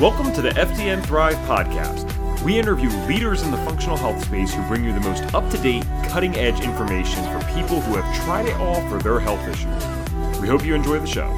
Welcome to the FDN Thrive podcast. We interview leaders in the functional health space who bring you the most up to date, cutting edge information for people who have tried it all for their health issues. We hope you enjoy the show.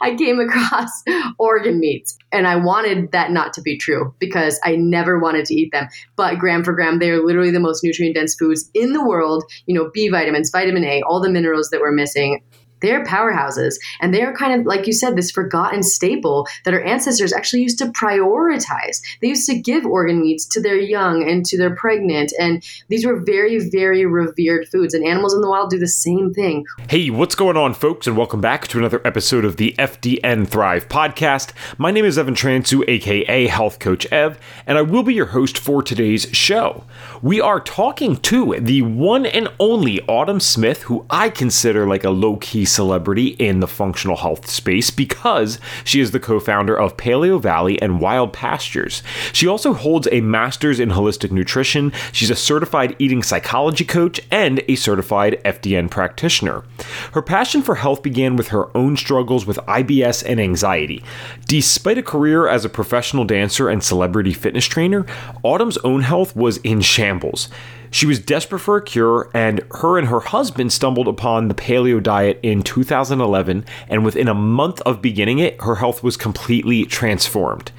I came across organ meats and I wanted that not to be true because I never wanted to eat them. But gram for gram, they are literally the most nutrient dense foods in the world. You know, B vitamins, vitamin A, all the minerals that we're missing they're powerhouses and they are kind of like you said this forgotten staple that our ancestors actually used to prioritize. They used to give organ meats to their young and to their pregnant and these were very very revered foods and animals in the wild do the same thing. Hey what's going on folks and welcome back to another episode of the fdn thrive podcast. My name is evan transu aka health coach ev and i will be your host for today's show. We are talking to the one and only autumn smith who i consider like a low-key celebrity in the functional health space because she is the co founder of Paleovalley and Wild Pastures. She also holds a master's in holistic nutrition. She's a certified eating psychology coach and a certified FDN practitioner. Her passion for health began with her own struggles with IBS and anxiety. Despite a career as a professional dancer and celebrity fitness trainer, Autumn's own health was in shambles. She was desperate for a cure, and her and her husband stumbled upon the paleo diet in 2011. And within a month of beginning it, her health was completely transformed.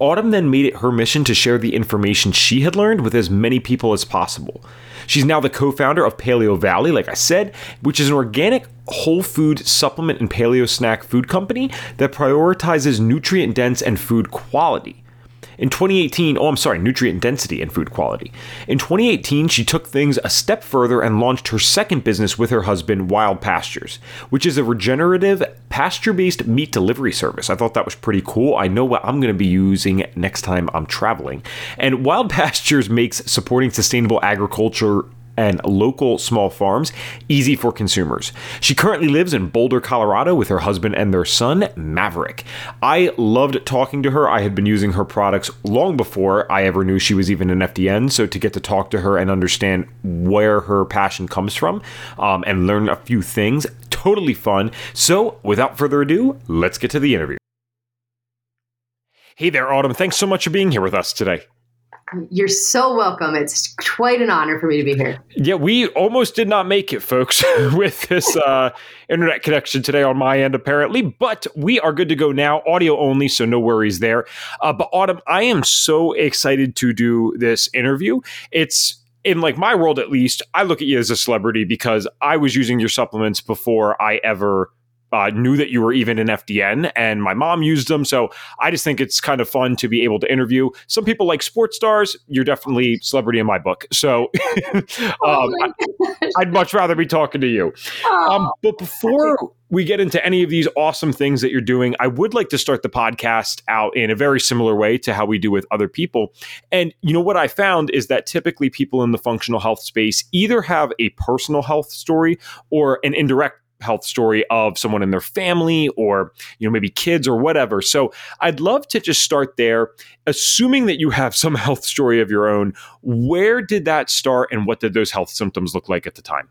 Autumn then made it her mission to share the information she had learned with as many people as possible. She's now the co founder of Paleovalley, like I said, which is an organic whole food supplement and paleo snack food company that prioritizes nutrient dense and food quality. In 2018, oh, I'm sorry, nutrient density and food quality. In 2018, she took things a step further and launched her second business with her husband, Wild Pastures, which is a regenerative, pasture based meat delivery service. I thought that was pretty cool. I know what I'm going to be using next time I'm traveling. And Wild Pastures makes supporting sustainable agriculture and local small farms easy for consumers. She currently lives in Boulder, Colorado with her husband and their son, Maverick. I loved talking to her. I had been using her products long before I ever knew she was even an FDN. So to get to talk to her and understand where her passion comes from um, and learn a few things, totally fun. So without further ado, let's get to the interview. Hey there, Autumn. Thanks so much for being here with us today. You're so welcome. It's quite an honor for me to be here. Yeah, we almost did not make it, folks, with this uh, internet connection today on my end, apparently, but we are good to go now, audio only, so no worries there. Uh, but Autumn, I am so excited to do this interview. It's in like my world at least, I look at you as a celebrity because I was using your supplements before I ever uh, knew that you were even in FDN, and my mom used them. So I just think it's kind of fun to be able to interview some people like sports stars. You're definitely celebrity in my book. So um, oh I, would much rather be talking to you. Oh, um, but before we get into any of these awesome things that you're doing, I would like to start the podcast out in a very similar way to how we do with other people. And you know what I found is that typically people in the functional health space either have a personal health story or an indirect health story of someone in their family or you know maybe kids or whatever so i'd love to just start there assuming that you have some health story of your own where did that start and what did those health symptoms look like at the time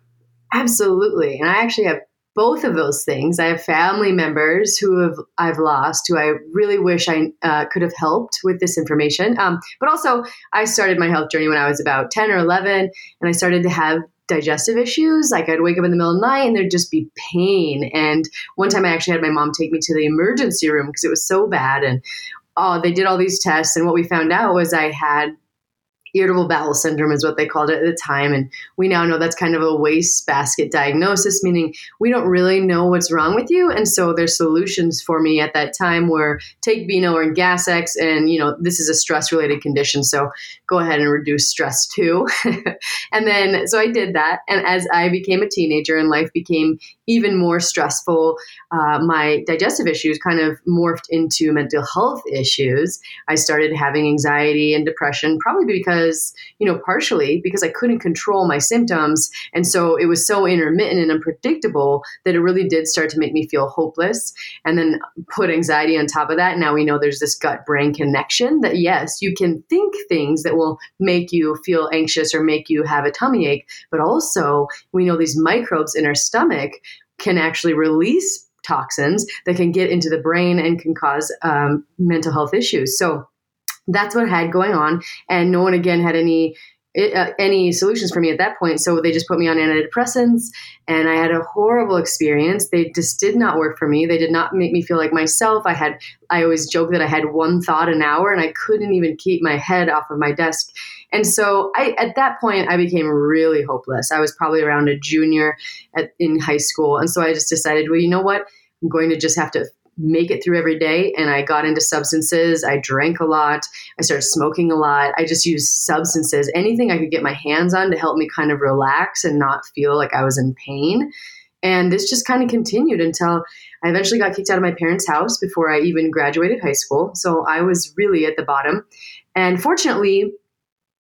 absolutely and i actually have both of those things. I have family members who have I've lost, who I really wish I uh, could have helped with this information. Um, but also, I started my health journey when I was about ten or eleven, and I started to have digestive issues. Like I'd wake up in the middle of the night and there'd just be pain. And one time I actually had my mom take me to the emergency room because it was so bad. And oh, they did all these tests. And what we found out was I had irritable bowel syndrome is what they called it at the time. And we now know that's kind of a wastebasket diagnosis meaning we don't really know what's wrong with you. And so their solutions for me at that time were take Beano or Gas X and you know this is a stress related condition so go ahead and reduce stress too. And then so I did that. And as I became a teenager and life became even more stressful uh, my digestive issues kind of morphed into mental health issues. I started having anxiety and depression probably because because, you know, partially because I couldn't control my symptoms. And so it was so intermittent and unpredictable that it really did start to make me feel hopeless. And then put anxiety on top of that. Now we know there's this gut brain connection that, yes, you can think things that will make you feel anxious or make you have a tummy ache. But also, we know these microbes in our stomach can actually release toxins that can get into the brain and can cause um, mental health issues. So that's what I had going on. And no one again had any it, uh, any solutions for me at that point. So they just put me on antidepressants, and I had a horrible experience. They just did not work for me. They did not make me feel like myself. I had I always joke that I had one thought an hour, and I couldn't even keep my head off of my desk. And so I at that point I became really hopeless. I was probably around a junior at, in high school, and so I just decided, well, you know what? I'm going to just have to make it through every day. And I got into substances. I drank a lot. I started smoking a lot. I just used substances, anything I could get my hands on to help me kind of relax and not feel like I was in pain. And this just kind of continued until I eventually got kicked out of my parents' house before I even graduated high school. So I was really at the bottom. And fortunately,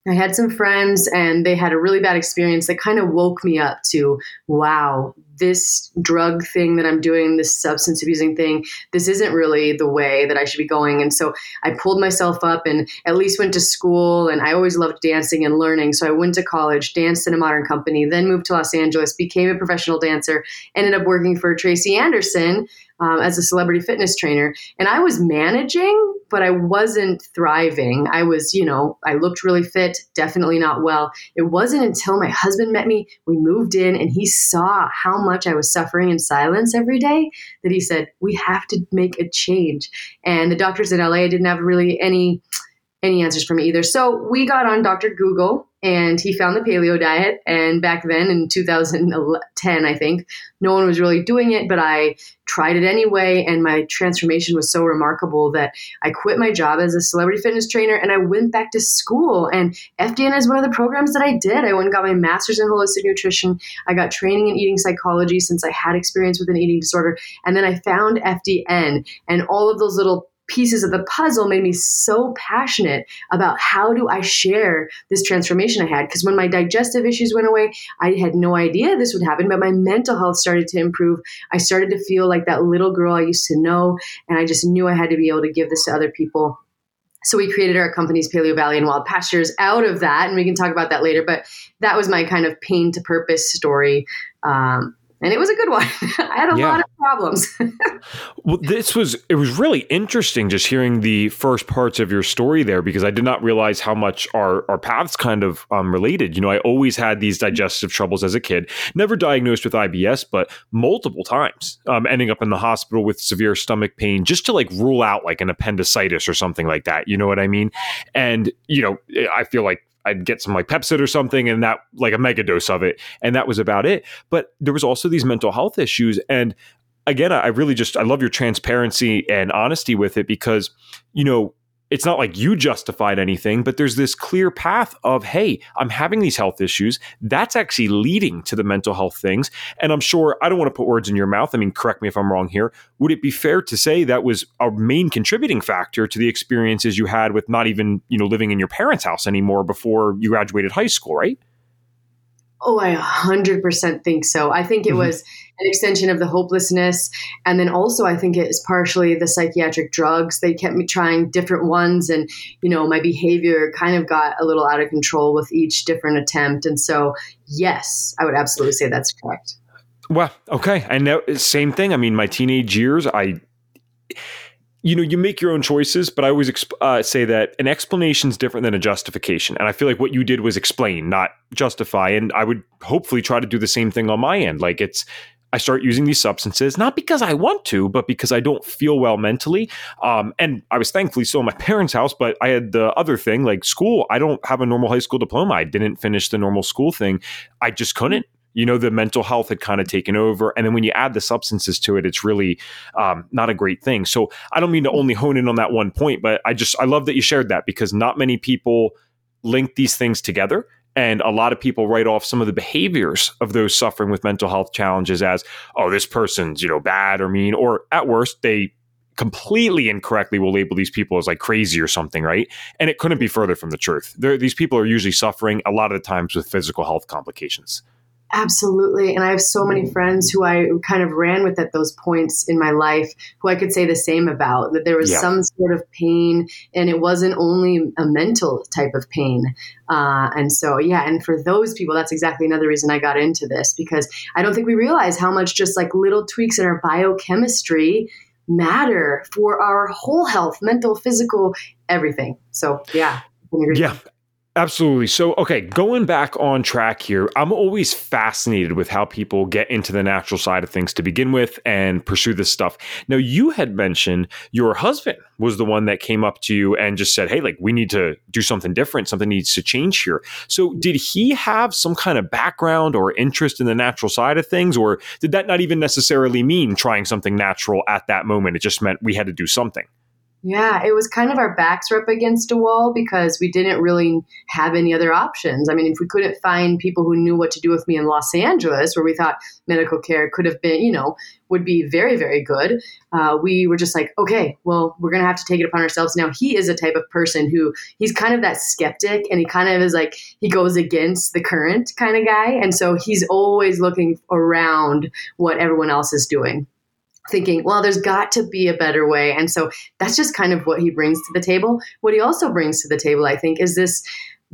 I had some friends and they had a really bad experience that kind of woke me up to wow, this drug thing that I'm doing, this substance abusing thing, this isn't really the way that I should be going. And so I pulled myself up and at least went to school. And I always loved dancing and learning. So I went to college, danced in a modern company, then moved to Los Angeles, became a professional dancer, ended up working for Tracy Anderson um, as a celebrity fitness trainer. And I was managing, but I wasn't thriving. I was, you know, I looked really fit, definitely not well. It wasn't until my husband met me, we moved in, and he saw how much I was suffering in silence every day that he said, We have to make a change. And the doctors in LA didn't have really any any answers for me either. So we got on Dr. Google and he found the paleo diet. And back then in 2010, I think, no one was really doing it, but I tried it anyway. And my transformation was so remarkable that I quit my job as a celebrity fitness trainer and I went back to school. And FDN is one of the programs that I did. I went and got my master's in holistic nutrition. I got training in eating psychology since I had experience with an eating disorder. And then I found FDN and all of those little pieces of the puzzle made me so passionate about how do I share this transformation I had. Because when my digestive issues went away, I had no idea this would happen, but my mental health started to improve. I started to feel like that little girl I used to know, and I just knew I had to be able to give this to other people. So we created our companies Paleovalley and Wild Pastures out of that, and we can talk about that later. But that was my kind of pain to purpose story. Um, and it was a good one. I had a yeah. lot of problems. well, this was it was really interesting just hearing the first parts of your story there because I did not realize how much our our paths kind of um, related. You know, I always had these digestive troubles as a kid, never diagnosed with IBS, but multiple times, um, ending up in the hospital with severe stomach pain just to like rule out like an appendicitis or something like that. You know what I mean? And you know, I feel like I'd get some like Pepcid or something and that like a mega dose of it. And that was about it. But there was also these mental health issues. And again, I really just, I love your transparency and honesty with it because, you know, it's not like you justified anything, but there's this clear path of, hey, I'm having these health issues. That's actually leading to the mental health things. And I'm sure, I don't want to put words in your mouth. I mean, correct me if I'm wrong here. Would it be fair to say that was a main contributing factor to the experiences you had with not even, you know, living in your parents' house anymore before you graduated high school, right? Oh, I 100% think so. I think it mm-hmm. was an extension of the hopelessness. And then also, I think it is partially the psychiatric drugs. They kept me trying different ones. And, you know, my behavior kind of got a little out of control with each different attempt. And so, yes, I would absolutely say that's correct. Well, okay. I know, same thing. I mean, my teenage years, I you know, you make your own choices, but I always exp- uh, say that an explanation is different than a justification. And I feel like what you did was explain, not justify. And I would hopefully try to do the same thing on my end. Like it's, I start using these substances, not because I want to, but because I don't feel well mentally. Um, and I was thankfully still in my parents' house, but I had the other thing, like school. I don't have a normal high school diploma. I didn't finish the normal school thing. I just couldn't you know the mental health had kind of taken over and then when you add the substances to it it's really um, not a great thing so i don't mean to only hone in on that one point but i just i love that you shared that because not many people link these things together and a lot of people write off some of the behaviors of those suffering with mental health challenges as oh this person's you know bad or mean or at worst they completely incorrectly will label these people as like crazy or something, right? And it couldn't be further from the truth. They're, these people are usually suffering a lot of the times with physical health complications. Absolutely. And I have so many friends who I kind of ran with at those points in my life who I could say the same about that there was yeah. some sort of pain and it wasn't only a mental type of pain. Uh, and so, yeah, and for those people, that's exactly another reason I got into this because I don't think we realize how much just like little tweaks in our biochemistry matter for our whole health, mental, physical, everything. So, yeah. Yeah, Absolutely. So, okay, going back on track here, I'm always fascinated with how people get into the natural side of things to begin with and pursue this stuff. Now, you had mentioned your husband was the one that came up to you and just said, Hey, like, we need to do something different. Something needs to change here. So, did he have some kind of background or interest in the natural side of things? Or did that not even necessarily mean trying something natural at that moment? It just meant we had to do something. Yeah, it was kind of our backs were up against a wall because we didn't really have any other options. I mean, if we couldn't find people who knew what to do with me in Los Angeles, where we thought medical care could have been, you know, would be very, very good, uh, we were just like, okay, well, we're going to have to take it upon ourselves. Now, he is a type of person who he's kind of that skeptic and he kind of is like, he goes against the current kind of guy. And so he's always looking around what everyone else is doing thinking, well, there's got to be a better way. And so that's just kind of what he brings to the table. What he also brings to the table, I think, is this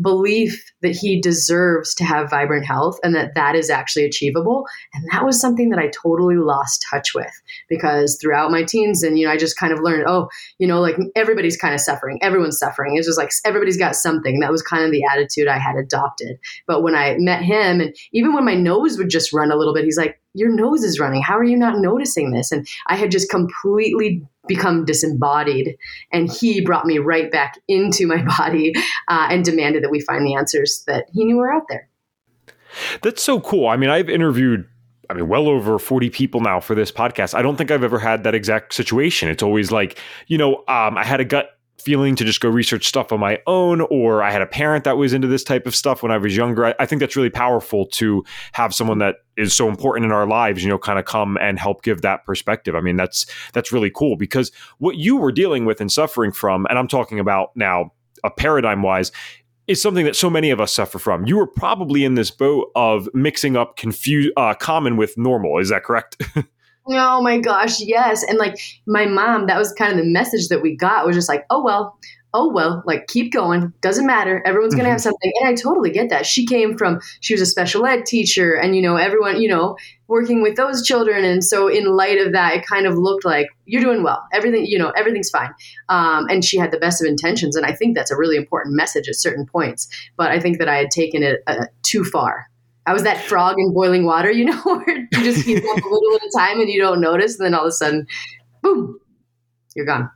belief that he deserves to have vibrant health and that that is actually achievable. And that was something that i totally lost touch with because throughout my teens and you know i just kind of learned oh you know like everybody's kind of suffering. Everyone's suffering. It's just like everybody's got something. That was kind of the attitude i had adopted. But when i met him and even when my nose would just run a little bit he's like your nose is running how are you not noticing this and i had just completely become disembodied. And he brought me right back into my body uh, and demanded that we find the answers that he knew were out there. That's so cool. I mean, I've interviewed I mean, well over 40 people now for this podcast. I don't think I've ever had that exact situation. It's always like, you know, um, I had a gut feeling to just go research stuff on my own, or I had a parent that was into this type of stuff when I was younger. I, I, think that's really powerful to have someone that is so important in our lives, you know, kind of come and help give that perspective. I mean, that's that's really cool because what you were dealing with and suffering from, and I'm talking about now a paradigm wise, is something that so many of us suffer from. You were probably in this boat of mixing up confuse uh, common with normal. Is that correct? Oh my gosh, yes. And like my mom, that was kind of the message that we got was just like, oh well, oh well, like keep going, doesn't matter. Everyone's gonna have mm-hmm. something. And I totally get that. She came from she was a special ed teacher and you know, everyone, you know, working with those children. And so in light of that, it kind of looked like you're doing well. Everything, you know, everything's fine. Um, and she had the best of intentions. And I think that's a really important message at certain points. But I think that I had taken it uh, too far. I was that frog in boiling water, you know, where you just keep up a little at a time and you don't notice, and then all of a sudden, boom, you're gone.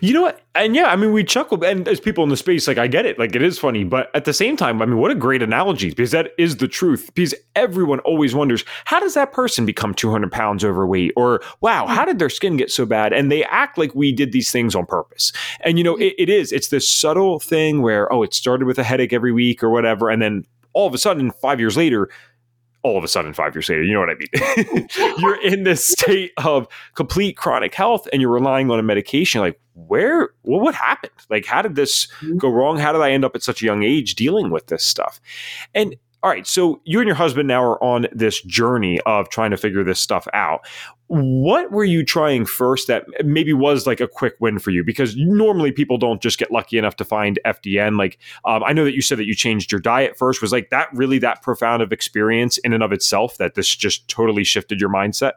You know what? And yeah, I mean, we chuckle, and as people in the space, like I get it, like it is funny, but at the same time, I mean, what a great analogy because that is the truth. Because everyone always wonders, how does that person become 200 pounds overweight? Or wow, how did their skin get so bad? And they act like we did these things on purpose. And you know, mm-hmm. it, it is. It's this subtle thing where oh, it started with a headache every week or whatever, and then all of a sudden, five years later, all of a sudden, five years later, you know what I mean? you're in this state of complete chronic health and you're relying on a medication. Like, where, well, what happened? Like, how did this mm-hmm. go wrong? How did I end up at such a young age dealing with this stuff? And all right, so you and your husband now are on this journey of trying to figure this stuff out. What were you trying first that maybe was like a quick win for you? Because normally people don't just get lucky enough to find FDN. Like, um, I know that you said that you changed your diet first. Was like that really that profound of experience in and of itself that this just totally shifted your mindset?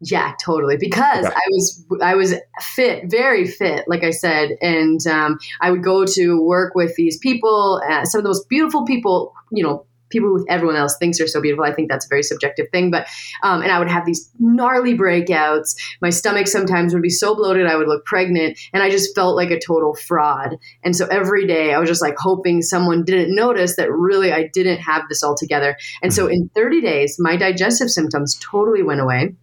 Yeah, totally. Because okay. I was I was fit, very fit, like I said, and um, I would go to work with these people, uh, some of the most beautiful people, you know, people with everyone else thinks are so beautiful. I think that's a very subjective thing. But um, and I would have these gnarly breakouts. My stomach sometimes would be so bloated I would look pregnant, and I just felt like a total fraud. And so every day I was just like hoping someone didn't notice that really I didn't have this all together. And so in 30 days, my digestive symptoms totally went away.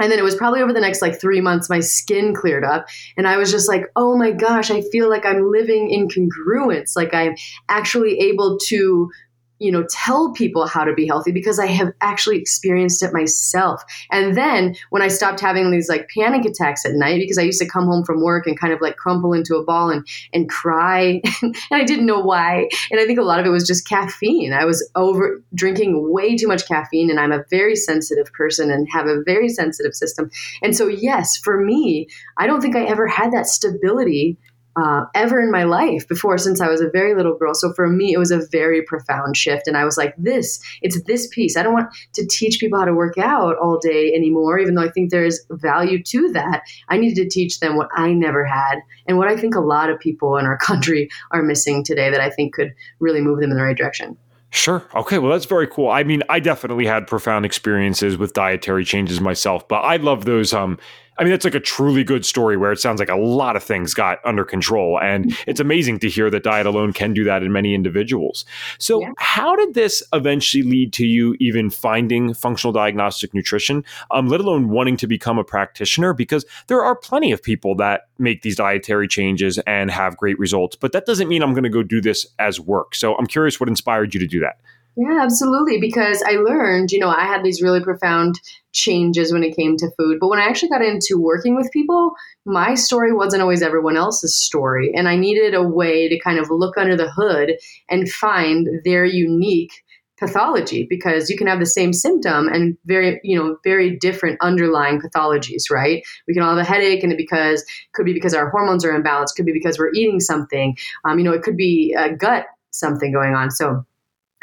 And then it was probably over the next like three months, my skin cleared up. And I was just like, oh my gosh, I feel like I'm living in congruence. Like I'm actually able to you know, tell people how to be healthy because I have actually experienced it myself. And then when I stopped having these like panic attacks at night, because I used to come home from work and kind of like crumple into a ball and, and cry, and I didn't know why. And I think a lot of it was just caffeine. I was over drinking way too much caffeine, and I'm a very sensitive person and have a very sensitive system. And so, yes, for me, I don't think I ever had that stability uh, ever in my life before since I was a very little girl. So for me, it was a very profound shift. And I was like, this, it's this piece. I don't want to teach people how to work out all day anymore, even though I think there is value to that. I needed to teach them what I never had and what I think a lot of people in our country are missing today that I think could really move them in the right direction. Sure. Okay. Well, that's very cool. I mean, I definitely had profound experiences with dietary changes myself, but I love those um I mean, it's like a truly good story where it sounds like a lot of things got under control. And mm-hmm. it's amazing to hear that diet alone can do that in many individuals. So, yeah. how did this eventually lead to you even finding functional diagnostic nutrition, um, let alone wanting to become a practitioner? Because there are plenty of people that make these dietary changes and have great results, but that doesn't mean I'm going to go do this as work. So, I'm curious what inspired you to do that. Yeah, absolutely. Because I learned, you know, I had these really profound changes when it came to food. But when I actually got into working with people, my story wasn't always everyone else's story. And I needed a way to kind of look under the hood and find their unique pathology because you can have the same symptom and very you know very different underlying pathologies right we can all have a headache and it because could be because our hormones are imbalanced could be because we're eating something um, you know it could be a gut something going on so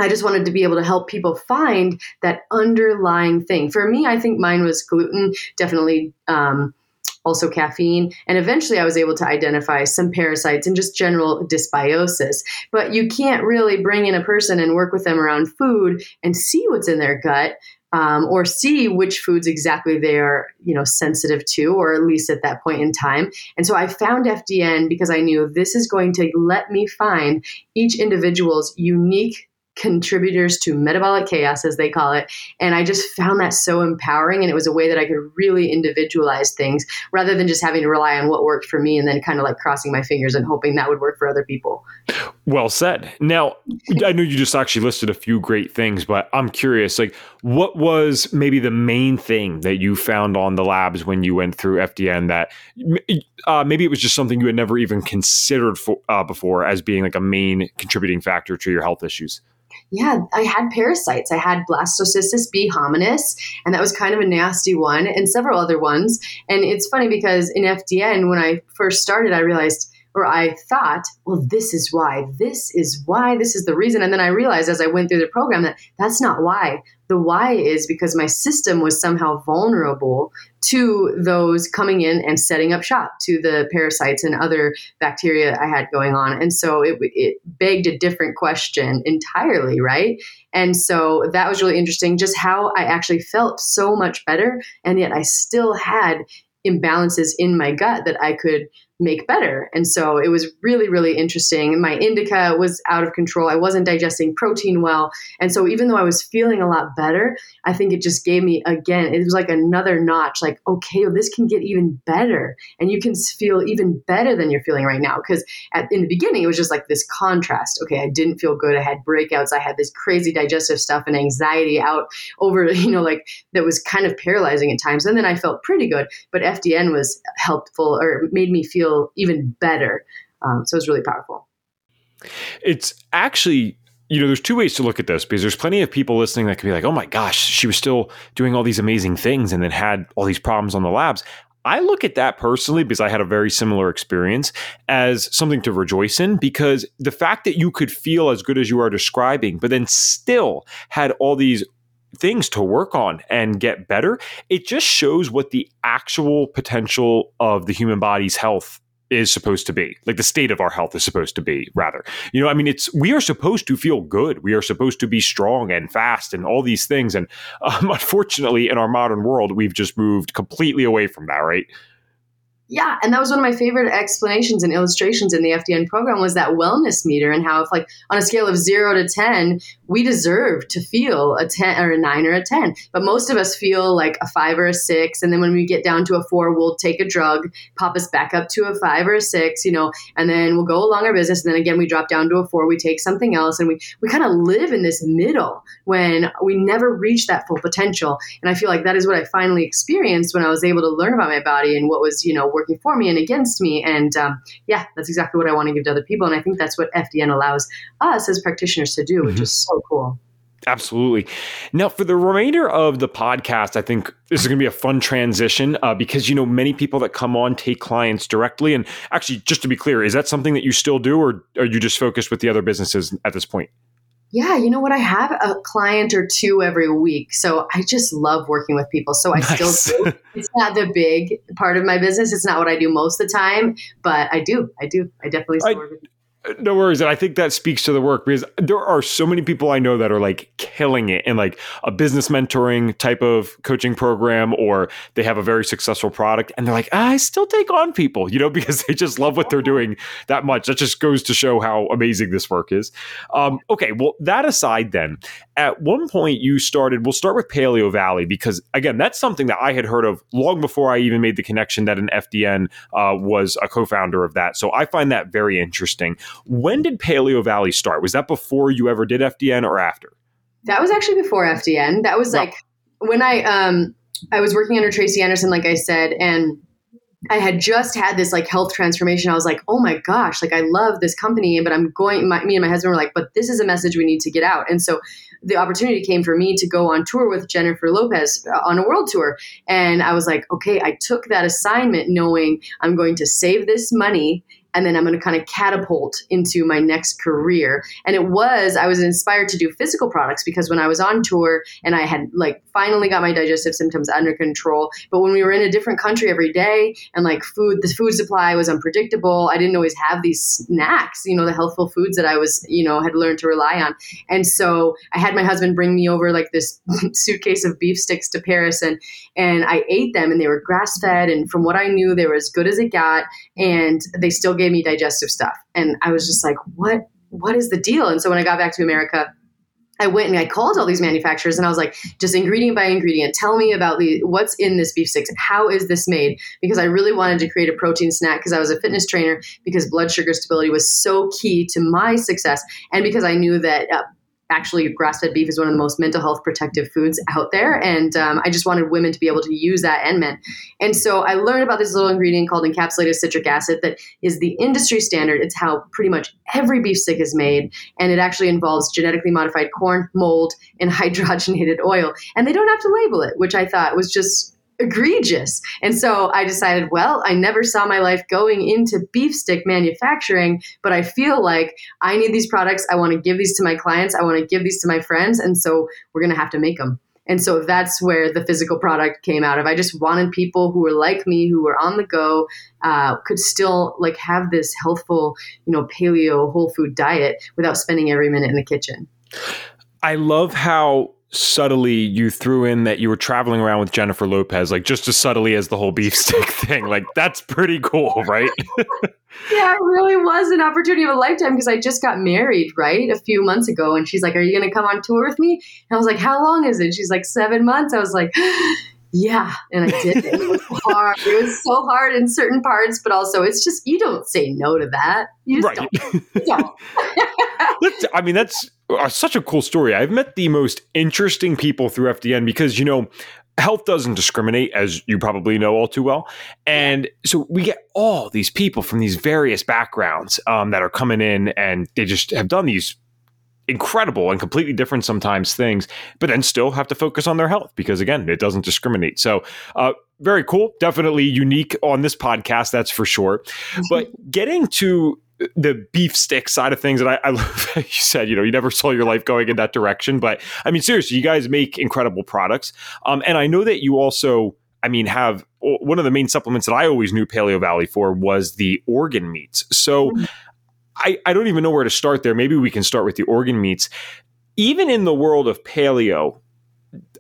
I just wanted to be able to help people find that underlying thing. For me, I think mine was gluten, definitely um, also caffeine. And eventually I was able to identify some parasites and just general dysbiosis. But you can't really bring in a person and work with them around food and see what's in their gut. Um, or see which foods exactly they are, you know, sensitive to, or at least at that point in time. And so I found FDN because I knew this is going to let me find each individual's unique contributors to metabolic chaos, as they call it. And I just found that so empowering. And it was a way that I could really individualize things rather than just having to rely on what worked for me and then kind of like crossing my fingers and hoping that would work for other people. Well said. Now, I know you just actually listed a few great things, but I'm curious, like, what was maybe the main thing that you found on the labs when you went through FDN that uh, maybe it was just something you had never even considered for, uh, before as being like a main contributing factor to your health issues? Yeah, I had parasites. I had Blastocystis b hominis, and that was kind of a nasty one, and several other ones. And it's funny because in FDN, when I first started, I realized, or I thought, well, this is why, this is why, this is the reason. And then I realized as I went through the program that that's not why. The why is because my system was somehow vulnerable to those coming in and setting up shop, to the parasites and other bacteria I had going on. And so it, it begged a different question entirely, right? And so that was really interesting, just how I actually felt so much better. And yet I still had imbalances in my gut that I could make better. And so it was really, really interesting. My indican was out of control. I wasn't digesting protein well. And so even though I was feeling a lot better, I think it just gave me, again, it was like another notch like, okay, well, this can get even better. And you can feel even better than you're feeling right now. Because in the beginning, it was just like this contrast. Okay, I didn't feel good. I had breakouts. I had this crazy digestive stuff and anxiety out over, you know, like that was kind of paralyzing at times. And then I felt pretty good. But FDN was helpful or made me feel feel even better. Um, so it's really powerful. It's actually you know, there's two ways to look at this because there's plenty of people listening that can be like, oh my gosh, she was still doing all these amazing things and then had all these problems on the labs. I look at that personally because I had a very similar experience as something to rejoice in because the fact that you could feel as good as you are describing, but then still had all these things to work on and get better, it just shows what the actual potential of the human body's health is supposed to be like the state of our health is supposed to be rather. You know i mean it's we are supposed to feel good. We are supposed to be strong and fast and all these things. And um, unfortunately in our modern world we've just moved completely away from that right yeah, and that was one of my favorite explanations and illustrations in the FDN program was that wellness meter and how if like on a scale of 0 to 10, we deserve to feel a 10 or a 9 or a 10. But most of us feel like a 5 or a 6 and then when we get down to a 4, we'll take a drug, pop us back up to a 5 or a 6, you know, and then we'll go along our business and then again we drop down to a 4, we take something else and we we kind of live in this middle when we never reach that full potential. And I feel like that is what I finally experienced when I was able to learn about my body and what was, you know, working for me and against me. And um, yeah, that's exactly what I want to give to other people. And I think that's what FDN allows us as practitioners to do, mm-hmm. which is so cool. Absolutely. Now, for the remainder of the podcast, I think this is going to be a fun transition uh, because, you know, many people that come on take clients directly. And actually, just to be clear, is that something that you still do or are you just focused with the other businesses at this point? Yeah, you know what? I have a client or two every week. So I just love working with people. So I nice. still do. It's not the big part of my business. It's not what I do most of the time, but I do. I do. I definitely still I, work with no worries. And I think that speaks to the work because there are so many people I know that are like killing it in like a business mentoring type of coaching program, or they have a very successful product and they're like, I still take on people, you know, because they just love what they're doing that much. That just goes to show how amazing this work is. Um, okay. Well, that aside, then, at one point you started, we'll start with Paleovalley because, again, that's something that I had heard of long before I even made the connection that an FDN uh, was a co founder of that. So I find that very interesting. When did Paleovalley start? Was that before you ever did FDN or after? That was actually before FDN. That was wow. like when I um I was working under Tracy Anderson, like I said, and I had just had this like health transformation. I was like, oh my gosh, like I love this company, but I'm going. My, me and my husband were like, but this is a message we need to get out. And so the opportunity came for me to go on tour with Jennifer Lopez uh, on a world tour, and I was like, okay, I took that assignment knowing I'm going to save this money and then I'm going to kind of catapult into my next career. And it was, I was inspired to do physical products because when I was on tour and I had like finally got my digestive symptoms under control, but when we were in a different country every day and like food, the food supply was unpredictable. I didn't always have these snacks, you know, the healthful foods that I was, you know, had learned to rely on. And so I had my husband bring me over like this suitcase of beef sticks to Paris and, and I ate them and they were grass fed. And from what I knew, they were as good as it got. And they still gave me digestive stuff. And I was just like, what, what is the deal? And so when I got back to America, I went and I called all these manufacturers and I was like, just ingredient by ingredient, tell me about the what's in this beef sticks. And how is this made? Because I really wanted to create a protein snack because I was a fitness trainer because blood sugar stability was so key to my success and because I knew that uh, actually grass-fed beef is one of the most mental health protective foods out there and um, i just wanted women to be able to use that and men. And so i learned about this little ingredient called encapsulated citric acid that is the industry standard. It's how pretty much every beef stick is made and it actually involves genetically modified corn mold and hydrogenated oil. And they don't have to label it which i thought was just egregious. And so I decided, well, I never saw my life going into beef stick manufacturing, but I feel like I need these products. I want to give these to my clients. I want to give these to my friends. And so we're going to have to make them. And so that's where the physical product came out of. I just wanted people who were like me, who were on the go, uh, could still like have this healthful, you know, paleo whole food diet without spending every minute in the kitchen. I love how subtly you threw in that you were traveling around with Jennifer Lopez, like just as subtly as the whole beef stick thing. Like that's pretty cool, right? yeah, it really was an opportunity of a lifetime because I just got married, right? A few months ago. And she's like, Are you going to come on tour with me? And I was like, How long is it? She's like, Seven months. I was like, yeah, and I did. It was hard. It was so hard in certain parts, but also it's just you don't say no to that. You right. don't. don't. I mean, that's uh, such a cool story. I've met the most interesting people through FDN because you know health doesn't discriminate, as you probably know all too well. And so we get all these people from these various backgrounds um, that are coming in and they just have done these incredible and completely different sometimes things, but then still have to focus on their health because again, it doesn't discriminate. So, uh, very cool, definitely unique on this podcast, that's for sure. But getting to the beef stick side of things, and I, I love you said, you know, you never saw your life going in that direction, but I mean, seriously, you guys make incredible products, um, and I know that you also. I mean, have one of the main supplements that I always knew Paleovalley for was the organ meats. So mm-hmm. I, I don't even know where to start there. Maybe we can start with the organ meats. Even in the world of paleo,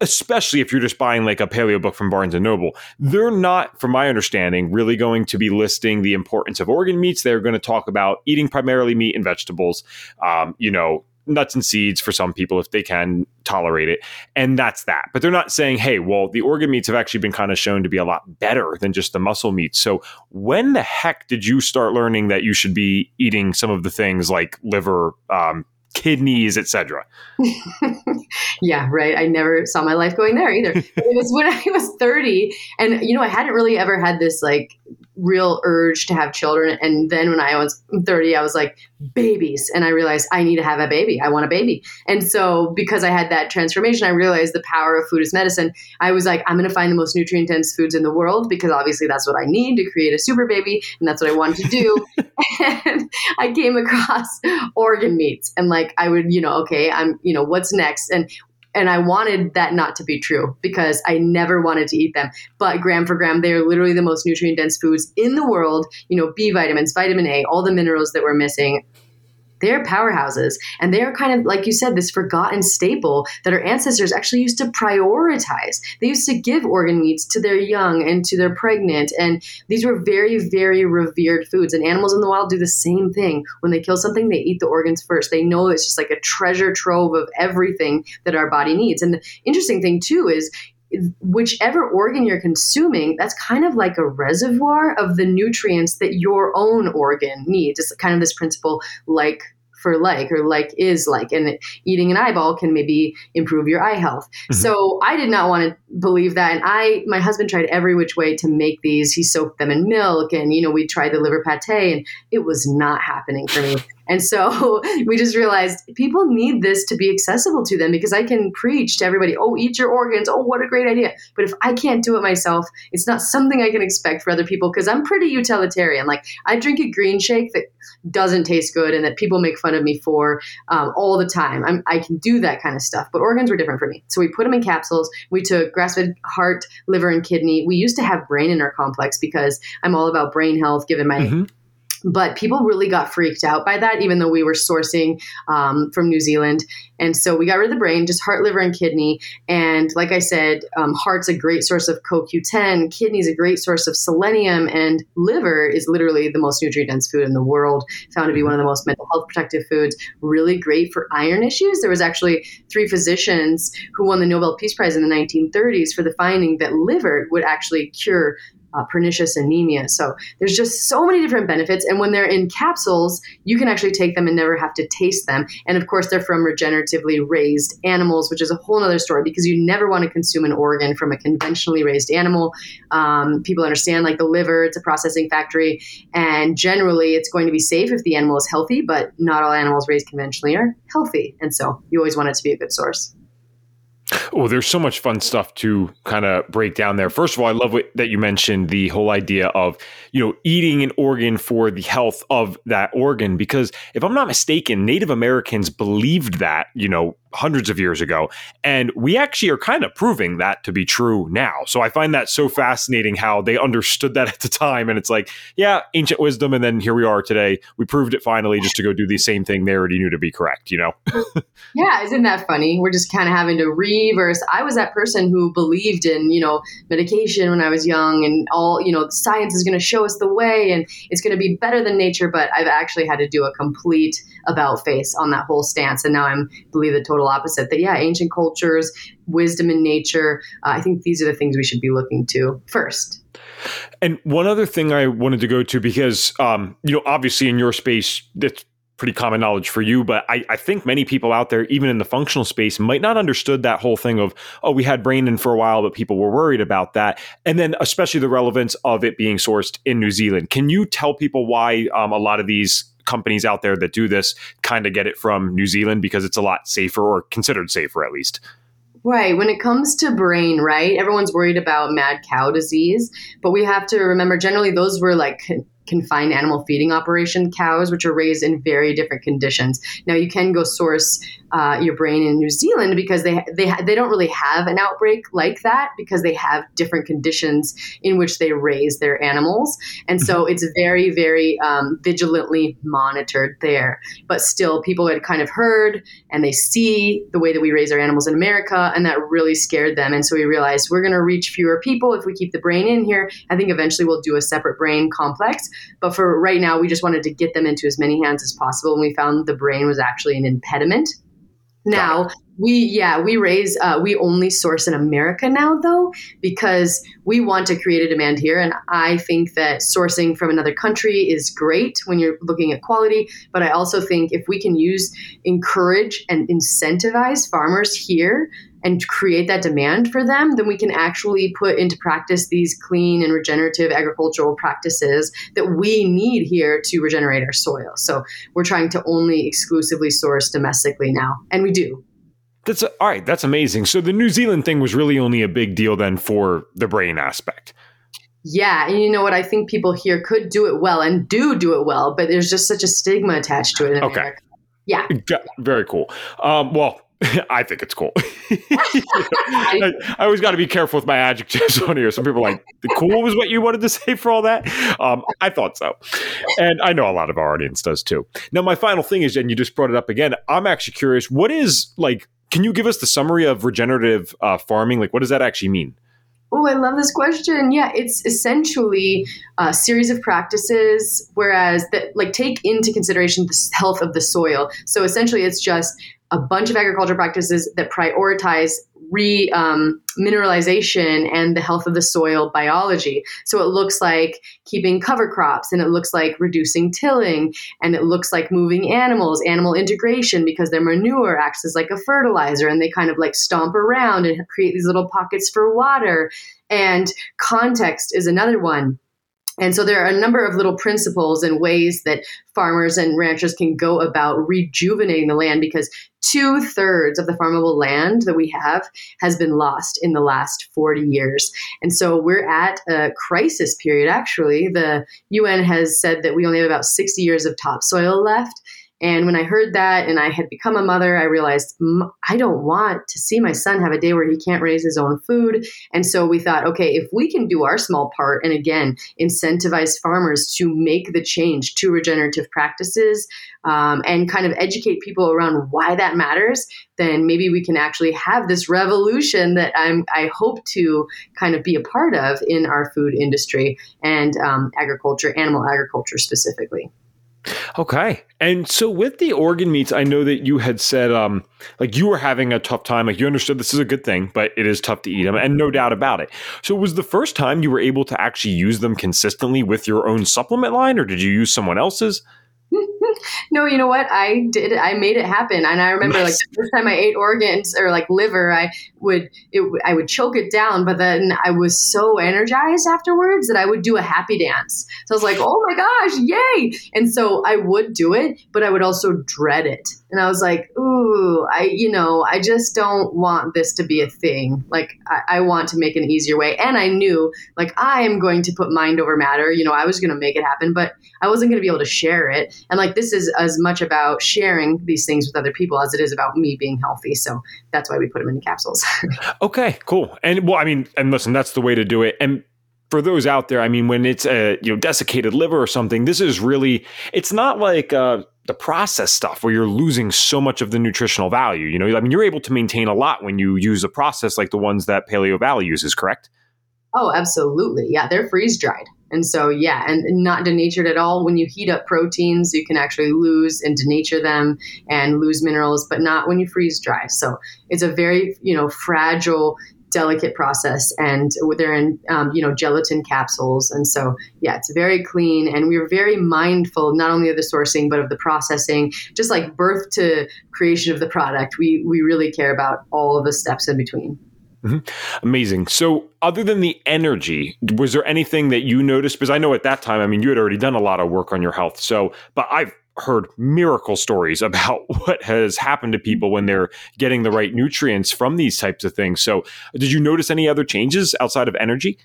especially if you're just buying like a paleo book from Barnes and Noble, they're not, from my understanding, really going to be listing the importance of organ meats. They're going to talk about eating primarily meat and vegetables, um, you know, nuts and seeds for some people if they can tolerate it. And that's that. But they're not saying, hey, well, the organ meats have actually been kind of shown to be a lot better than just the muscle meats. So when the heck did you start learning that you should be eating some of the things like liver, um, kidneys, etc. yeah, right. I never saw my life going there either. it was when I was 30 and you know, I hadn't really ever had this like real urge to have children and then when I was 30 I was like babies and I realized I need to have a baby. I want a baby. And so because I had that transformation, I realized the power of food as medicine. I was like I'm going to find the most nutrient dense foods in the world because obviously that's what I need to create a super baby and that's what I wanted to do. and I came across organ meats and like I would, you know, okay, I'm, you know, what's next? And and I wanted that not to be true because I never wanted to eat them. But gram for gram, they are literally the most nutrient dense foods in the world. You know, B vitamins, vitamin A, all the minerals that we're missing they're powerhouses and they're kind of like you said this forgotten staple that our ancestors actually used to prioritize. They used to give organ meats to their young and to their pregnant and these were very very revered foods. And animals in the wild do the same thing. When they kill something they eat the organs first. They know it's just like a treasure trove of everything that our body needs. And the interesting thing too is whichever organ you're consuming, that's kind of like a reservoir of the nutrients that your own organ needs. It's kind of this principle like for like or like is like and eating an eyeball can maybe improve your eye health mm-hmm. so i did not want to believe that and i my husband tried every which way to make these he soaked them in milk and you know we tried the liver pate and it was not happening for me and so we just realized people need this to be accessible to them because I can preach to everybody, oh, eat your organs. Oh, what a great idea. But if I can't do it myself, it's not something I can expect for other people because I'm pretty utilitarian. Like I drink a green shake that doesn't taste good and that people make fun of me for um, all the time. I'm, I can do that kind of stuff. But organs were different for me. So we put them in capsules. We took grass fed heart, liver, and kidney. We used to have brain in our complex because I'm all about brain health given my. Mm-hmm but people really got freaked out by that, even though we were sourcing um, from New Zealand. And so we got rid of the brain, just heart, liver, and kidney. And like I said, um, heart's a great source of CoQ10, kidney's a great source of selenium, and liver is literally the most nutrient dense food in the world, found to be one of the most mental health protective foods, really great for iron issues. There was actually three physicians who won the Nobel Peace Prize in the 1930s for the finding that liver would actually cure uh, pernicious anemia. So there's just so many different benefits. And when they're in capsules, you can actually take them and never have to taste them. And of course, they're from regeneratively raised animals, which is a whole other story because you never want to consume an organ from a conventionally raised animal. Um, people understand like the liver, it's a processing factory. And generally, it's going to be safe if the animal is healthy, but not all animals raised conventionally are healthy. And so you always want it to be a good source. Oh, there's so much fun stuff to kind of break down there. First of all, I love what, that you mentioned the whole idea of, you know, eating an organ for the health of that organ. Because if I'm not mistaken, Native Americans believed that, you know, hundreds of years ago. And we actually are kind of proving that to be true now. So I find that so fascinating how they understood that at the time. And it's like, yeah, ancient wisdom. And then here we are today. We proved it finally just to go do the same thing they already knew to be correct, you know? yeah, isn't that funny? We're just kind of having to reverse. I was that person who believed in, you know, medication when I was young and all, you know, science is going to show us the way and it's going to be better than nature. But I've actually had to do a complete about face on that whole stance. And now I'm believe the total total opposite. That yeah, ancient cultures, wisdom in nature. Uh, I think these are the things we should be looking to first. And one other thing I wanted to go to because um, you know, obviously in your space, that's pretty common knowledge for you, but I, I, think many people out there, even in the functional space, might not understood that whole thing of, oh, we had brain in for a while, but people were worried about that. And then especially the relevance of it being sourced in New Zealand. Can you tell people why um, a lot of these companies out there that do this kind of get it from New Zealand because it's a lot safer or considered safer at least. Right. When it comes to brain, right, everyone's worried about mad cow disease, but we have to remember generally those were like confined animal feeding operation cows, which are raised in very different conditions. Now you can go source uh, your brain in New Zealand because they they they don't really have an outbreak like that because they have different conditions in which they raise their animals, and so mm-hmm. it's very very um, vigilantly monitored there. But still, people had kind of heard and they see the way that we raise our animals in America, and that really scared them. And so we realized we're going to reach fewer people if we keep the brain in here. I think eventually we'll do a separate brain complex, but for right now, we just wanted to get them into as many hands as possible, and we found the brain was actually an impediment now we yeah we raise uh, we only source in America now though because we want to create a demand here, and I think that sourcing from another country is great when you're looking at quality. But I also think if we can use encourage and incentivize farmers here and create that demand for them, then we can actually put into practice these clean and regenerative agricultural practices that we need here to regenerate our soil. So we're trying to only exclusively source domestically now, and we do. That's a, all right. That's amazing. So the New Zealand thing was really only a big deal then for the brain aspect. Yeah, and you know what? I think people here could do it well and do do it well, but there's just such a stigma attached to it. okay. Yeah. Very cool. Um, well, I think it's cool. I, I, always got to be careful with my adjectives on here. Some people are like, the cool was what you wanted to say for all that. Um, I thought so. And I know a lot of our audience does too. Now, my final thing is, and you just brought it up again, I'm actually curious, what is like, can you give us the summary of regenerative uh, farming? Like, what does that actually mean? Oh, I love this question. Yeah, it's essentially a series of practices, whereas that like take into consideration the health of the soil. So essentially, it's just a bunch of agriculture practices that prioritize re um, mineralization and the health of the soil biology. So it looks like keeping cover crops and it looks like reducing tilling and it looks like moving animals, animal integration because their manure acts as like a fertilizer and they kind of like stomp around and create these little pockets for water. And context is another one and so there are a number of little principles and ways that farmers and ranchers can go about rejuvenating the land because two thirds of the farmable land that we have has been lost in the last 40 years. And so we're at a crisis period, actually. The UN has said that we only have about 60 years of topsoil left. And when I heard that and I had become a mother, I realized I don't want to see my son have a day where he can't raise his own food. And so we thought, okay, if we can do our small part and again, incentivize farmers to make the change to regenerative practices um, and kind of educate people around why that matters, then maybe we can actually have this revolution that I'm, I hope to kind of be a part of in our food industry and um, agriculture, animal agriculture specifically. Okay. And so with the organ meats, I know that you had said um like you were having a tough time. Like you understood this is a good thing, but it is tough to eat them and no doubt about it. So it was the first time you were able to actually use them consistently with your own supplement line or did you use someone else's? no, you know what? I did. I made it happen, and I remember nice. like the first time I ate organs or like liver, I would it, I would choke it down, but then I was so energized afterwards that I would do a happy dance. So I was like, "Oh my gosh, yay!" And so I would do it, but I would also dread it, and I was like, "Ooh, I you know, I just don't want this to be a thing. Like I, I want to make an easier way." And I knew like I am going to put mind over matter. You know, I was going to make it happen, but I wasn't going to be able to share it. And like this is as much about sharing these things with other people as it is about me being healthy. So that's why we put them in capsules. okay, cool. And well, I mean, and listen, that's the way to do it. And for those out there, I mean, when it's a you know desiccated liver or something, this is really it's not like uh, the process stuff where you're losing so much of the nutritional value. You know, I mean, you're able to maintain a lot when you use a process like the ones that Paleovalley uses, correct? Oh, absolutely. Yeah, they're freeze dried. And so, yeah, and not denatured at all. When you heat up proteins, you can actually lose and denature them and lose minerals, but not when you freeze dry. So it's a very, you know, fragile, delicate process. And they're in, um, you know, gelatin capsules. And so, yeah, it's very clean. And we're very mindful not only of the sourcing, but of the processing, just like birth to creation of the product. We, we really care about all of the steps in between. Mm-hmm. Amazing. So, other than the energy, was there anything that you noticed? Because I know at that time, I mean, you had already done a lot of work on your health. So, but I've heard miracle stories about what has happened to mm-hmm. people when they're getting the right nutrients from these types of things. So, did you notice any other changes outside of energy?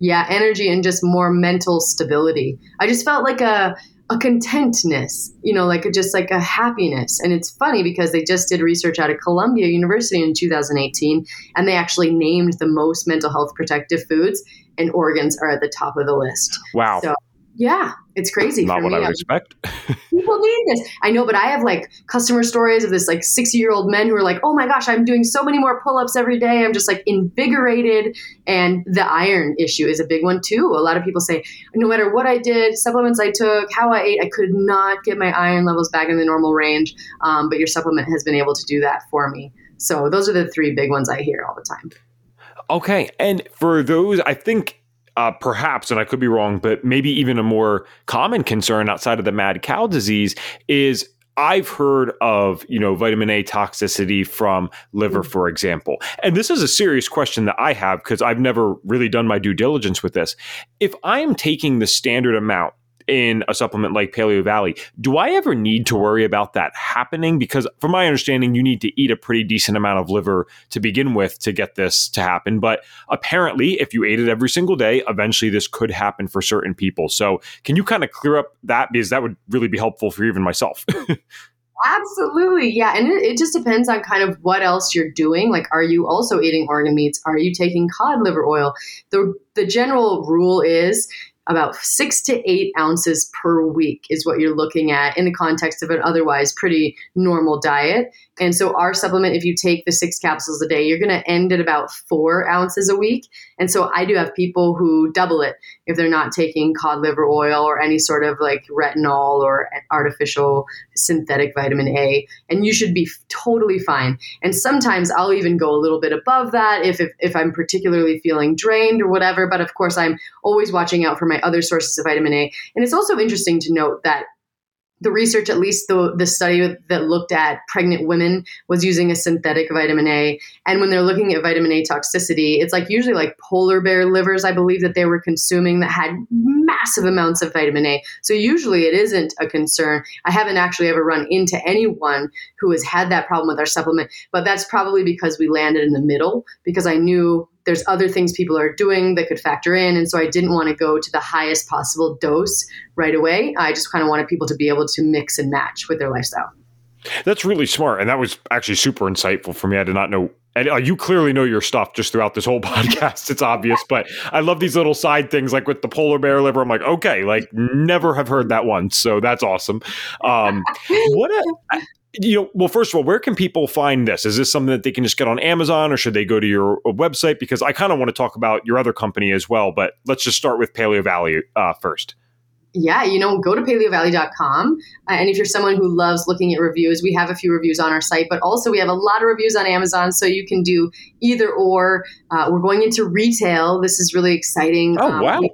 Yeah, energy and just more mental stability. I just felt like a a contentness, you know, like a, just like a happiness. And it's funny because they just did research out of Columbia University in 2018, and they actually named the most mental health protective foods, and organs are at the top of the list. Wow. So yeah, it's crazy. Not for what me. I would expect. People need this. I know, but I have like customer stories of this like 60 year old men who are like, oh my gosh, I'm doing so many more pull ups every day. I'm just like invigorated. And the iron issue is a big one too. A lot of people say, no matter what I did, supplements I took, how I ate, I could not get my iron levels back in the normal range. Um, but your supplement has been able to do that for me. So those are the three big ones I hear all the time. Okay. And for those, I think uh, perhaps, and I could be wrong, but maybe even a more common concern outside of the mad cow disease is I've heard of, you know, vitamin A toxicity from liver, for example. And this is a serious question that I have because I've never really done my due diligence with this. If I am taking the standard amount in a supplement like Paleovalley, do I ever need to worry about that happening? Because from my understanding, you need to eat a pretty decent amount of liver to begin with to get this to happen. But apparently, if you ate it every single day, eventually this could happen for certain people. So can you kind of clear up that? Because that would really be helpful for even myself. Absolutely. Yeah. And it, it, just depends on kind of what else you're doing. Like, are you also eating organ meats? Are you taking cod liver oil? The, the general rule is about six to eight ounces per week is what you're looking at in the context of an otherwise pretty normal diet. And so, our supplement, if you take the six capsules a day, you're going to end at about four ounces a week. And so, I do have people who double it if they're not taking cod liver oil or any sort of like retinol or artificial synthetic vitamin A. And you should be totally fine. And sometimes I'll even go a little bit above that if, if, if I'm particularly feeling drained or whatever. But of course, I'm always watching out for my other sources of vitamin A. And it's also interesting to note that the research, at least the, the study that looked at pregnant women, was using a synthetic vitamin A. And when they're looking at vitamin A toxicity, it's like usually like polar bear livers, I believe, that they were consuming that had massive amounts of vitamin A. So usually it isn't a concern. I haven't actually ever run into anyone who has had that problem with our supplement, but that's probably because we landed in the middle because I knew there's other things people are doing that could factor in. And so I didn't want to go to the highest possible dose right away. I just kind of wanted people to be able to mix and match with their lifestyle. That's really smart. And that was actually super insightful for me. I did not know. And uh, you clearly know your stuff just throughout this whole podcast. It's obvious, but I love these little side things like with the polar bear liver. I'm like, okay, like never have heard that one. So that's awesome. Um, what a, you know, well, first of all, where can people find this? Is this something that they can just get on Amazon or should they go to your uh, website? Because I kind of want to talk about your other company as well, but let's just start with Paleovalley uh, first. Yeah, you know, go to paleovalley.com. Uh, and if you're someone who loves looking at reviews, we have a few reviews on our site, but also we have a lot of reviews on Amazon. So you can do either or. Uh, we're going into retail. This is really exciting. Oh, um, wow. We,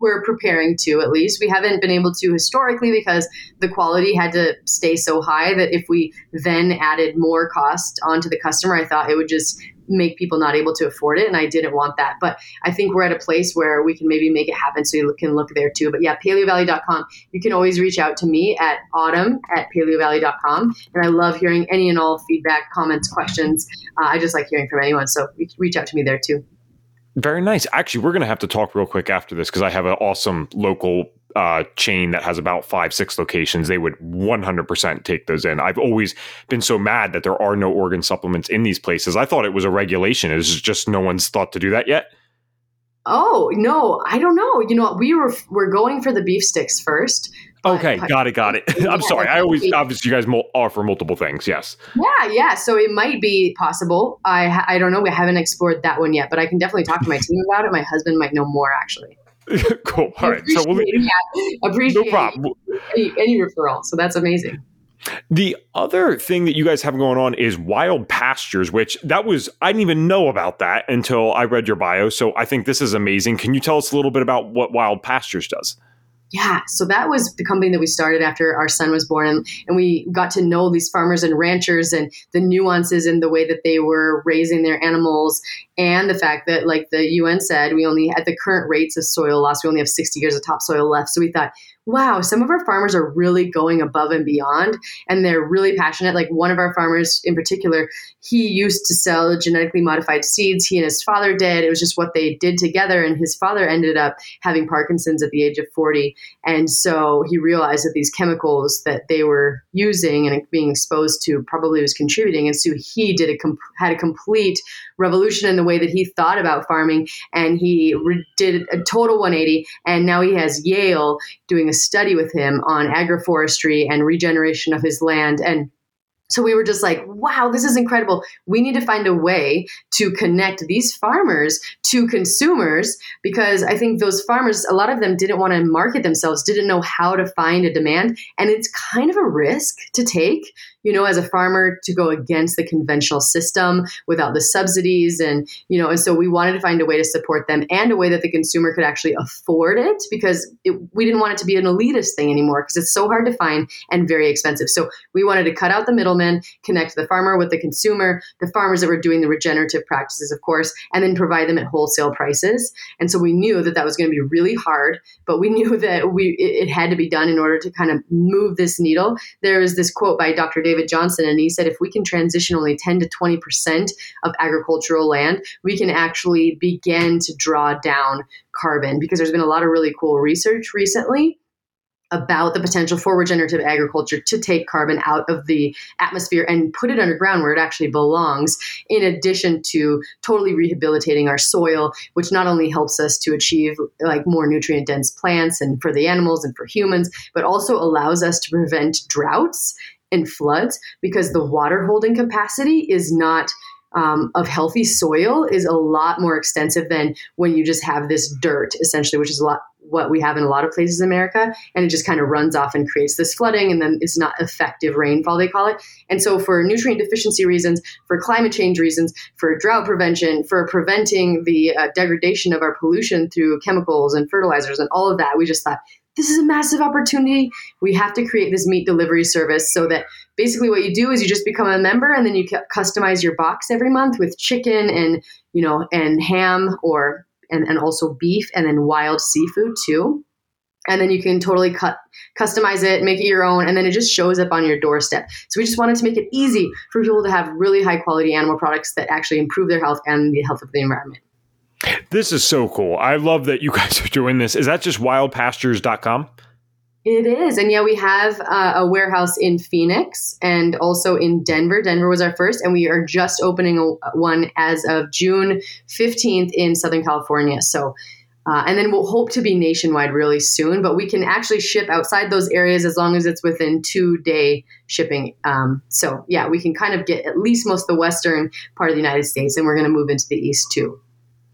we're preparing to at least. We haven't been able to historically because the quality had to stay so high that if we then added more cost onto the customer, I thought it would just make people not able to afford it. And I didn't want that. But I think we're at a place where we can maybe make it happen so you can look there too. But yeah, paleovalley.com. You can always reach out to me at autumn at paleovalley.com. And I love hearing any and all feedback, comments, questions. Uh, I just like hearing from anyone. So reach out to me there too. Very nice. Actually, we're going to have to talk real quick after this because I have an awesome local uh, chain that has about five, six locations. They would 100% take those in. I've always been so mad that there are no organ supplements in these places. I thought it was a regulation. It's just no one's thought to do that yet. Oh no, I don't know. You know, we were we're going for the beef sticks first. Okay, got it, got it. I'm sorry. I always obviously you guys offer multiple things. Yes. Yeah, yeah. So it might be possible. I I don't know. We haven't explored that one yet, but I can definitely talk to my team about it. My husband might know more actually. cool. All right. So we'll appreciate no problem. Any, any referral. So that's amazing. The other thing that you guys have going on is wild pastures, which that was I didn't even know about that until I read your bio. So I think this is amazing. Can you tell us a little bit about what wild pastures does? Yeah, so that was the company that we started after our son was born, and, and we got to know these farmers and ranchers and the nuances in the way that they were raising their animals, and the fact that, like the UN said, we only at the current rates of soil loss, we only have 60 years of topsoil left. So we thought, wow, some of our farmers are really going above and beyond and they're really passionate. Like one of our farmers in particular, he used to sell genetically modified seeds. He and his father did. It was just what they did together. And his father ended up having Parkinson's at the age of 40. And so he realized that these chemicals that they were using and being exposed to probably was contributing. And so he did a com- had a complete revolution in the way that he thought about farming. And he re- did a total 180. And now he has Yale doing a study with him on agroforestry and regeneration of his land. And so we were just like, wow, this is incredible. We need to find a way to connect these farmers to consumers because I think those farmers, a lot of them didn't want to market themselves, didn't know how to find a demand. And it's kind of a risk to take you know, as a farmer to go against the conventional system without the subsidies. And, you know, and so we wanted to find a way to support them and a way that the consumer could actually afford it because it, we didn't want it to be an elitist thing anymore because it's so hard to find and very expensive. So we wanted to cut out the middleman, connect the farmer with the consumer, the farmers that were doing the regenerative practices, of course, and then provide them at wholesale prices. And so we knew that that was going to be really hard, but we knew that we it, it had to be done in order to kind of move this needle. There is this quote by Dr. Johnson, and he said if we can transition only 10 to 20% of agricultural land, we can actually begin to draw down carbon. Because there's been a lot of really cool research recently about the potential for regenerative agriculture to take carbon out of the atmosphere and put it underground where it actually belongs, in addition to totally rehabilitating our soil, which not only helps us to achieve like more nutrient dense plants and for the animals and for humans, but also allows us to prevent droughts and floods because the water holding capacity is not um, of healthy soil is a lot more extensive than when you just have this dirt essentially which is a lot what we have in a lot of places in america. And it just kind of runs off and creates this flooding and then it's not effective rainfall they call it. And so for nutrient deficiency reasons for climate change reasons for drought prevention for preventing the uh, degradation of our pollution through chemicals and fertilizers and all of that we just thought this is a massive opportunity. We have to create this meat delivery service so that basically what you do is you just become a member and then you customize your box every month with chicken and you know and ham or and, and also beef and then wild seafood too. And then you can totally cut customize it make it your own and then it just shows up on your doorstep. So we just wanted to make it easy for people to have really high quality animal products that actually improve their health and the health of the environment this is so cool. I love that you guys are doing this. Is that just wildpastures.com? It is. And yeah, we have uh, a warehouse in Phoenix and also in Denver. Denver was our first, and we are just opening a, one as of June 15th in Southern California. So, uh, and then we'll hope to be nationwide really soon, but we can actually ship outside those areas as long as it's within two day shipping. Um, so, yeah, we can kind of get at least most of the western part of the United States, and we're going to move into the east too.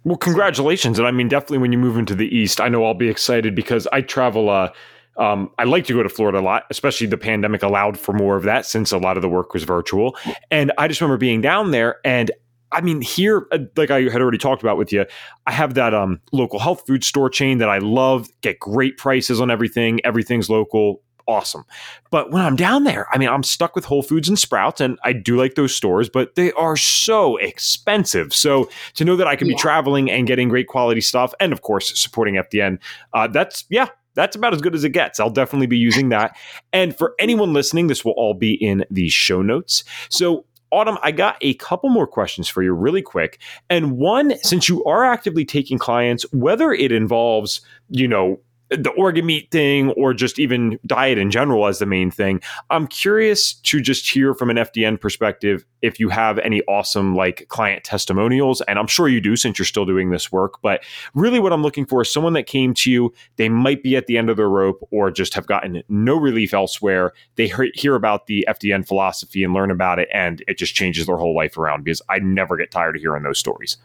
Well, congratulations. And I mean, definitely when you move into the East, I know I'll be excited because I travel, uh, um, I like to go to Florida a lot, especially the pandemic allowed for more of that since a lot of the work was virtual. And I just remember being down there and I mean, here, uh, like I had already talked about with you, I have that um, local health food store chain that I love, get great prices on everything. Everything's local awesome. But when I'm down there, I mean, I'm stuck with Whole Foods and Sprouts, and I do like those stores, but they are so expensive. So to know that I can yeah. be traveling and getting great quality stuff, and of course supporting FDN, uh, that's yeah. That's about as good as it gets. I'll definitely be using that. And for anyone listening, this will all be in the show notes. So Autumn, I got a couple more questions for you really quick. And one, since you are actively taking clients, whether it involves, you know, the organ meat thing or just even diet in general as the main thing. I'm curious to just hear from an FDN perspective if you have any awesome like client testimonials and I'm sure you do since you're still doing this work, but really what I'm looking for is someone that came to you, they might be at the end of their rope or just have gotten no relief elsewhere. They hear about the FDN philosophy and learn about it and it just changes their whole life around because I never get tired of hearing those stories.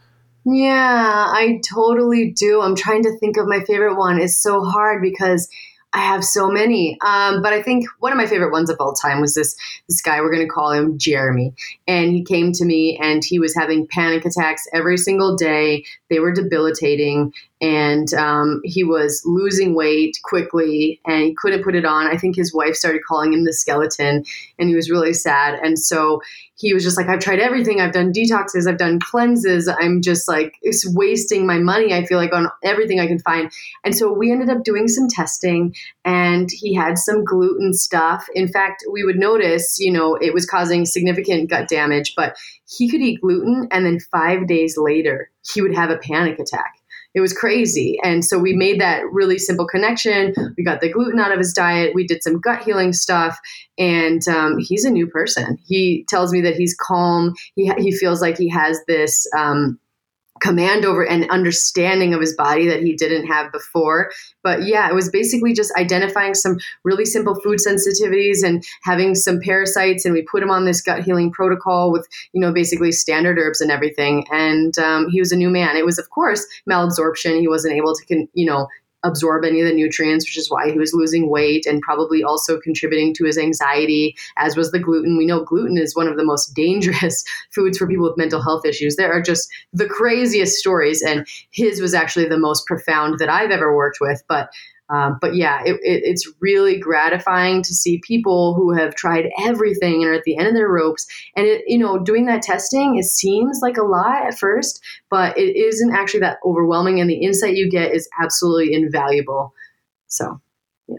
Yeah, I totally do. I'm trying to think of my favorite one. It's so hard because I have so many. Um, but I think one of my favorite ones of all time was this this guy. We're going to call him Jeremy, and he came to me and he was having panic attacks every single day. They were debilitating, and um, he was losing weight quickly, and he couldn't put it on. I think his wife started calling him the skeleton, and he was really sad. And so he was just like, I've tried everything. I've done detoxes, I've done cleanses. I'm just like, it's wasting my money, I feel like, on everything I can find. And so we ended up doing some testing and he had some gluten stuff. In fact, we would notice, you know, it was causing significant gut damage, but he could eat gluten and then five days later, he would have a panic attack it was crazy. And so we made that really simple connection. We got the gluten out of his diet. We did some gut healing stuff, and um, he's a new person. He tells me that he's calm. He he feels like he has this. Um, command over and understanding of his body that he didn't have before. But yeah, it was basically just identifying some really simple food sensitivities and having some parasites. And we put him on this gut healing protocol with, you know, basically standard herbs and everything. And um, he was a new man. It was, of course, malabsorption. He wasn't able to, you know, absorb any of the nutrients, which is why he was losing weight and probably also contributing to his anxiety, as was the gluten. We know gluten is one of the most dangerous foods for people with mental health issues. There are just the craziest stories, and his was actually the most profound that I've ever worked with. But um, but yeah, it, it, it's really gratifying to see people who have tried everything and are at the end of their ropes. And it, you know, doing that testing, it seems like a lot at first, but it isn't actually that overwhelming. And the insight you get is absolutely invaluable. So. yeah,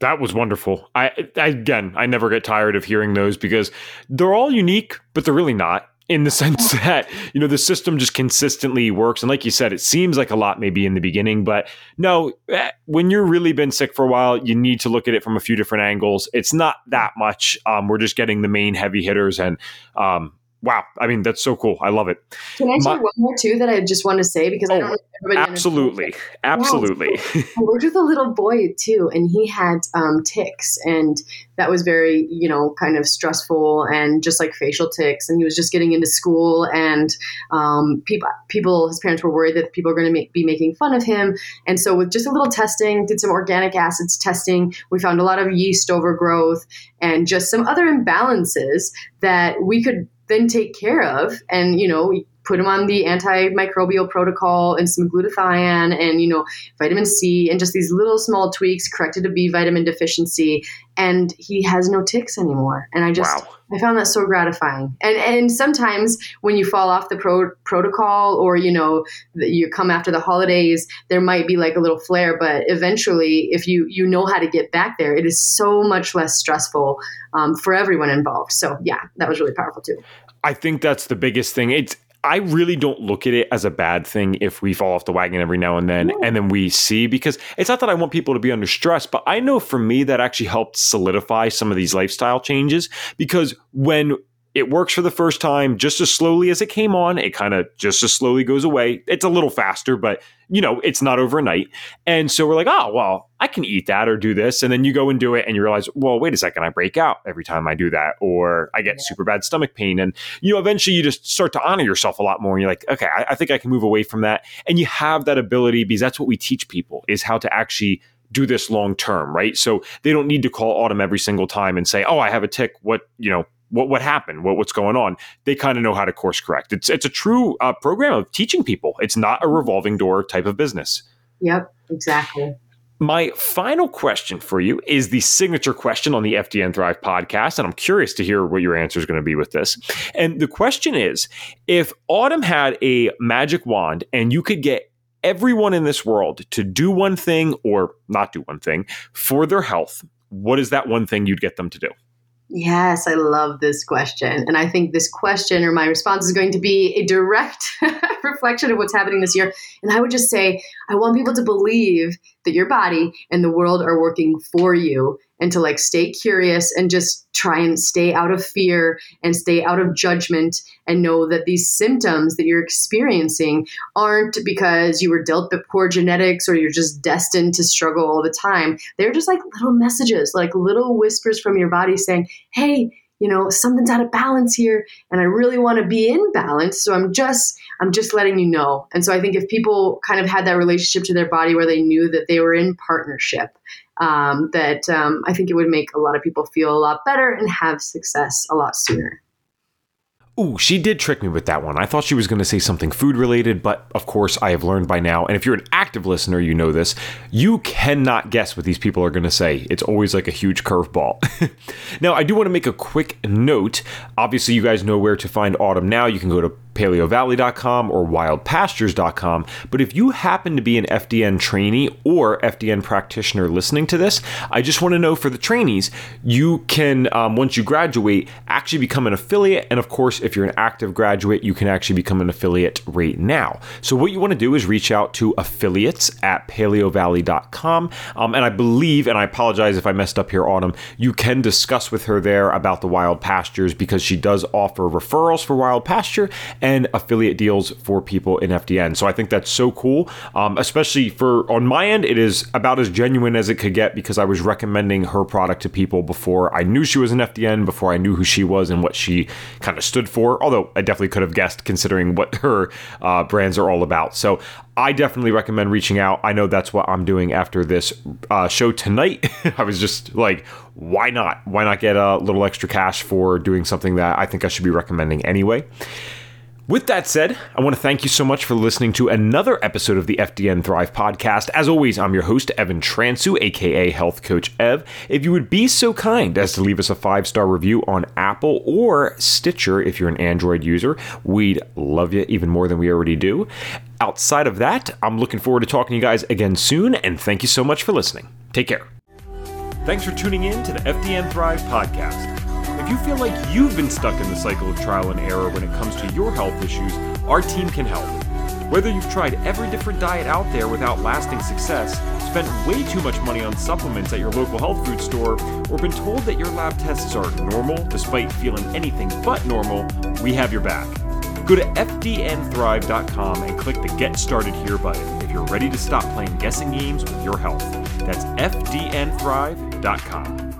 That was wonderful. I, I, again, I never get tired of hearing those because they're all unique, but they're really not in the sense that you know the system just consistently works. And like you said it seems like a lot maybe in the beginning but no eh, when you're really been sick for a while you need to look at it from a few different angles. It's not that much. Um, we're just getting the main heavy hitters and um, wow. I mean that's so cool. I love it. Can i say one more too that i just want to say? Because oh, i don't absolutely. absolutely. Yeah, i worked with a little boy too and he had um, tics and that was very you know kind of stressful and just like facial tics and he was just getting into school and um, people people his parents were worried that people are going to be making fun of him. And so with just a little testing did some organic acids testing we found a lot of yeast overgrowth and just some other imbalances that we could then take care of and you know put him on the antimicrobial protocol and some glutathione and you know vitamin C and just these little small tweaks corrected a B vitamin deficiency and he has no tics anymore and I just wow. I found that so gratifying and and sometimes when you fall off the pro- protocol or you know you come after the holidays there might be like a little flare but eventually if you you know how to get back there it is so much less stressful um, for everyone involved so yeah that was really powerful too I think that's the biggest thing. It's I really don't look at it as a bad thing if we fall off the wagon every now and then and then we see because it's not that I want people to be under stress, but I know for me that actually helped solidify some of these lifestyle changes because when it works for the first time just as slowly as it came on. It kind of just as slowly goes away. It's a little faster, but you know, it's not overnight. And so we're like, oh, well, I can eat that or do this. And then you go and do it and you realize, well, wait a second, I break out every time I do that, or I get super bad stomach pain. And, you know, eventually you just start to honor yourself a lot more. And you're like, okay, I, I think I can move away from that. And you have that ability because that's what we teach people is how to actually do this long term, right? So they don't need to call Autumn every single time and say, "Oh, I have a tic. What you know? What what happened, what what's going on. They kind of know how to course correct. It's it's a true uh, program of teaching people. It's not a revolving door type of business. Yep, exactly. My final question for you is the signature question on the FDN Thrive podcast, and I'm curious to hear what your answer is going to be with this. And the question is if Autumn had a magic wand and you could get everyone in this world to do one thing or not do one thing for their health, what is that one thing you'd get them to do? Yes, I love this question. And I think this question or my response is going to be a direct reflection of what's happening this year. And I would just say, I want people to believe that your body and the world are working for you and to like stay curious and just try and stay out of fear and stay out of judgment and know that these symptoms that you're experiencing aren't because you were dealt with poor genetics or you're just destined to struggle all the time. They're just like little messages, like little whispers from your body saying, hey, you know something's out of balance here and i really want to be in balance so i'm just i'm just letting you know. And so i think if people kind of had that relationship to their body where they knew that they were in partnership um, that um, i think it would make a lot of people feel a lot better and have success a lot sooner Ooh, she did trick me with that one. I thought she was going to say something food related, but of course, I have learned by now. And if you're an active listener, you know this. You cannot guess what these people are going to say. It's always like a huge curveball. now, I do want to make a quick note. Obviously, you guys know where to find Autumn now. You can go to paleovalley.com or wildpastures.com. But if you happen to be an FDN trainee or FDN practitioner listening to this, I just want to know for the trainees, you can, um, once you graduate, actually become an affiliate. And of course, if you're an active graduate, you can actually become an affiliate right now. So what you want to do is reach out to affiliates at paleovalley.com. Um, and I believe, and I apologize if I messed up here, Autumn, you can discuss with her there about the wild pastures because she does offer referrals for wild pasture affiliate deals for people in FDN. So I think that's so cool, um, especially for on my end, it is about as genuine as it could get because I was recommending her product to people before I knew she was an FDN, before I knew who she was and what she kind of stood for. Although I definitely could have guessed considering what her uh, brands are all about. So I definitely recommend reaching out. I know that's what I'm doing after this uh, show tonight. I was just like, why not? Why not get a little extra cash for doing something that I think I should be recommending anyway? With that said, I want to thank you so much for listening to another episode of the FDN Thrive podcast. As always, I'm your host, Evan Transue, aka Health Coach Ev. If you would be so kind as to leave us a five star review on Apple or Stitcher if you're an Android user, we'd love you even more than we already do. Outside of that, I'm looking forward to talking to you guys again soon, and thank you so much for listening. Take care. Thanks for tuning in to the FDN Thrive podcast. If you feel like you've been stuck in the cycle of trial and error when it comes to your health issues, our team can help. Whether you've tried every different diet out there without lasting success, spent way too much money on supplements at your local health food store, or been told that your lab tests are normal despite feeling anything but normal, we have your back. Go to fdnthrive.com and click the Get Started Here button if you're ready to stop playing guessing games with your health. That's fdnthrive.com.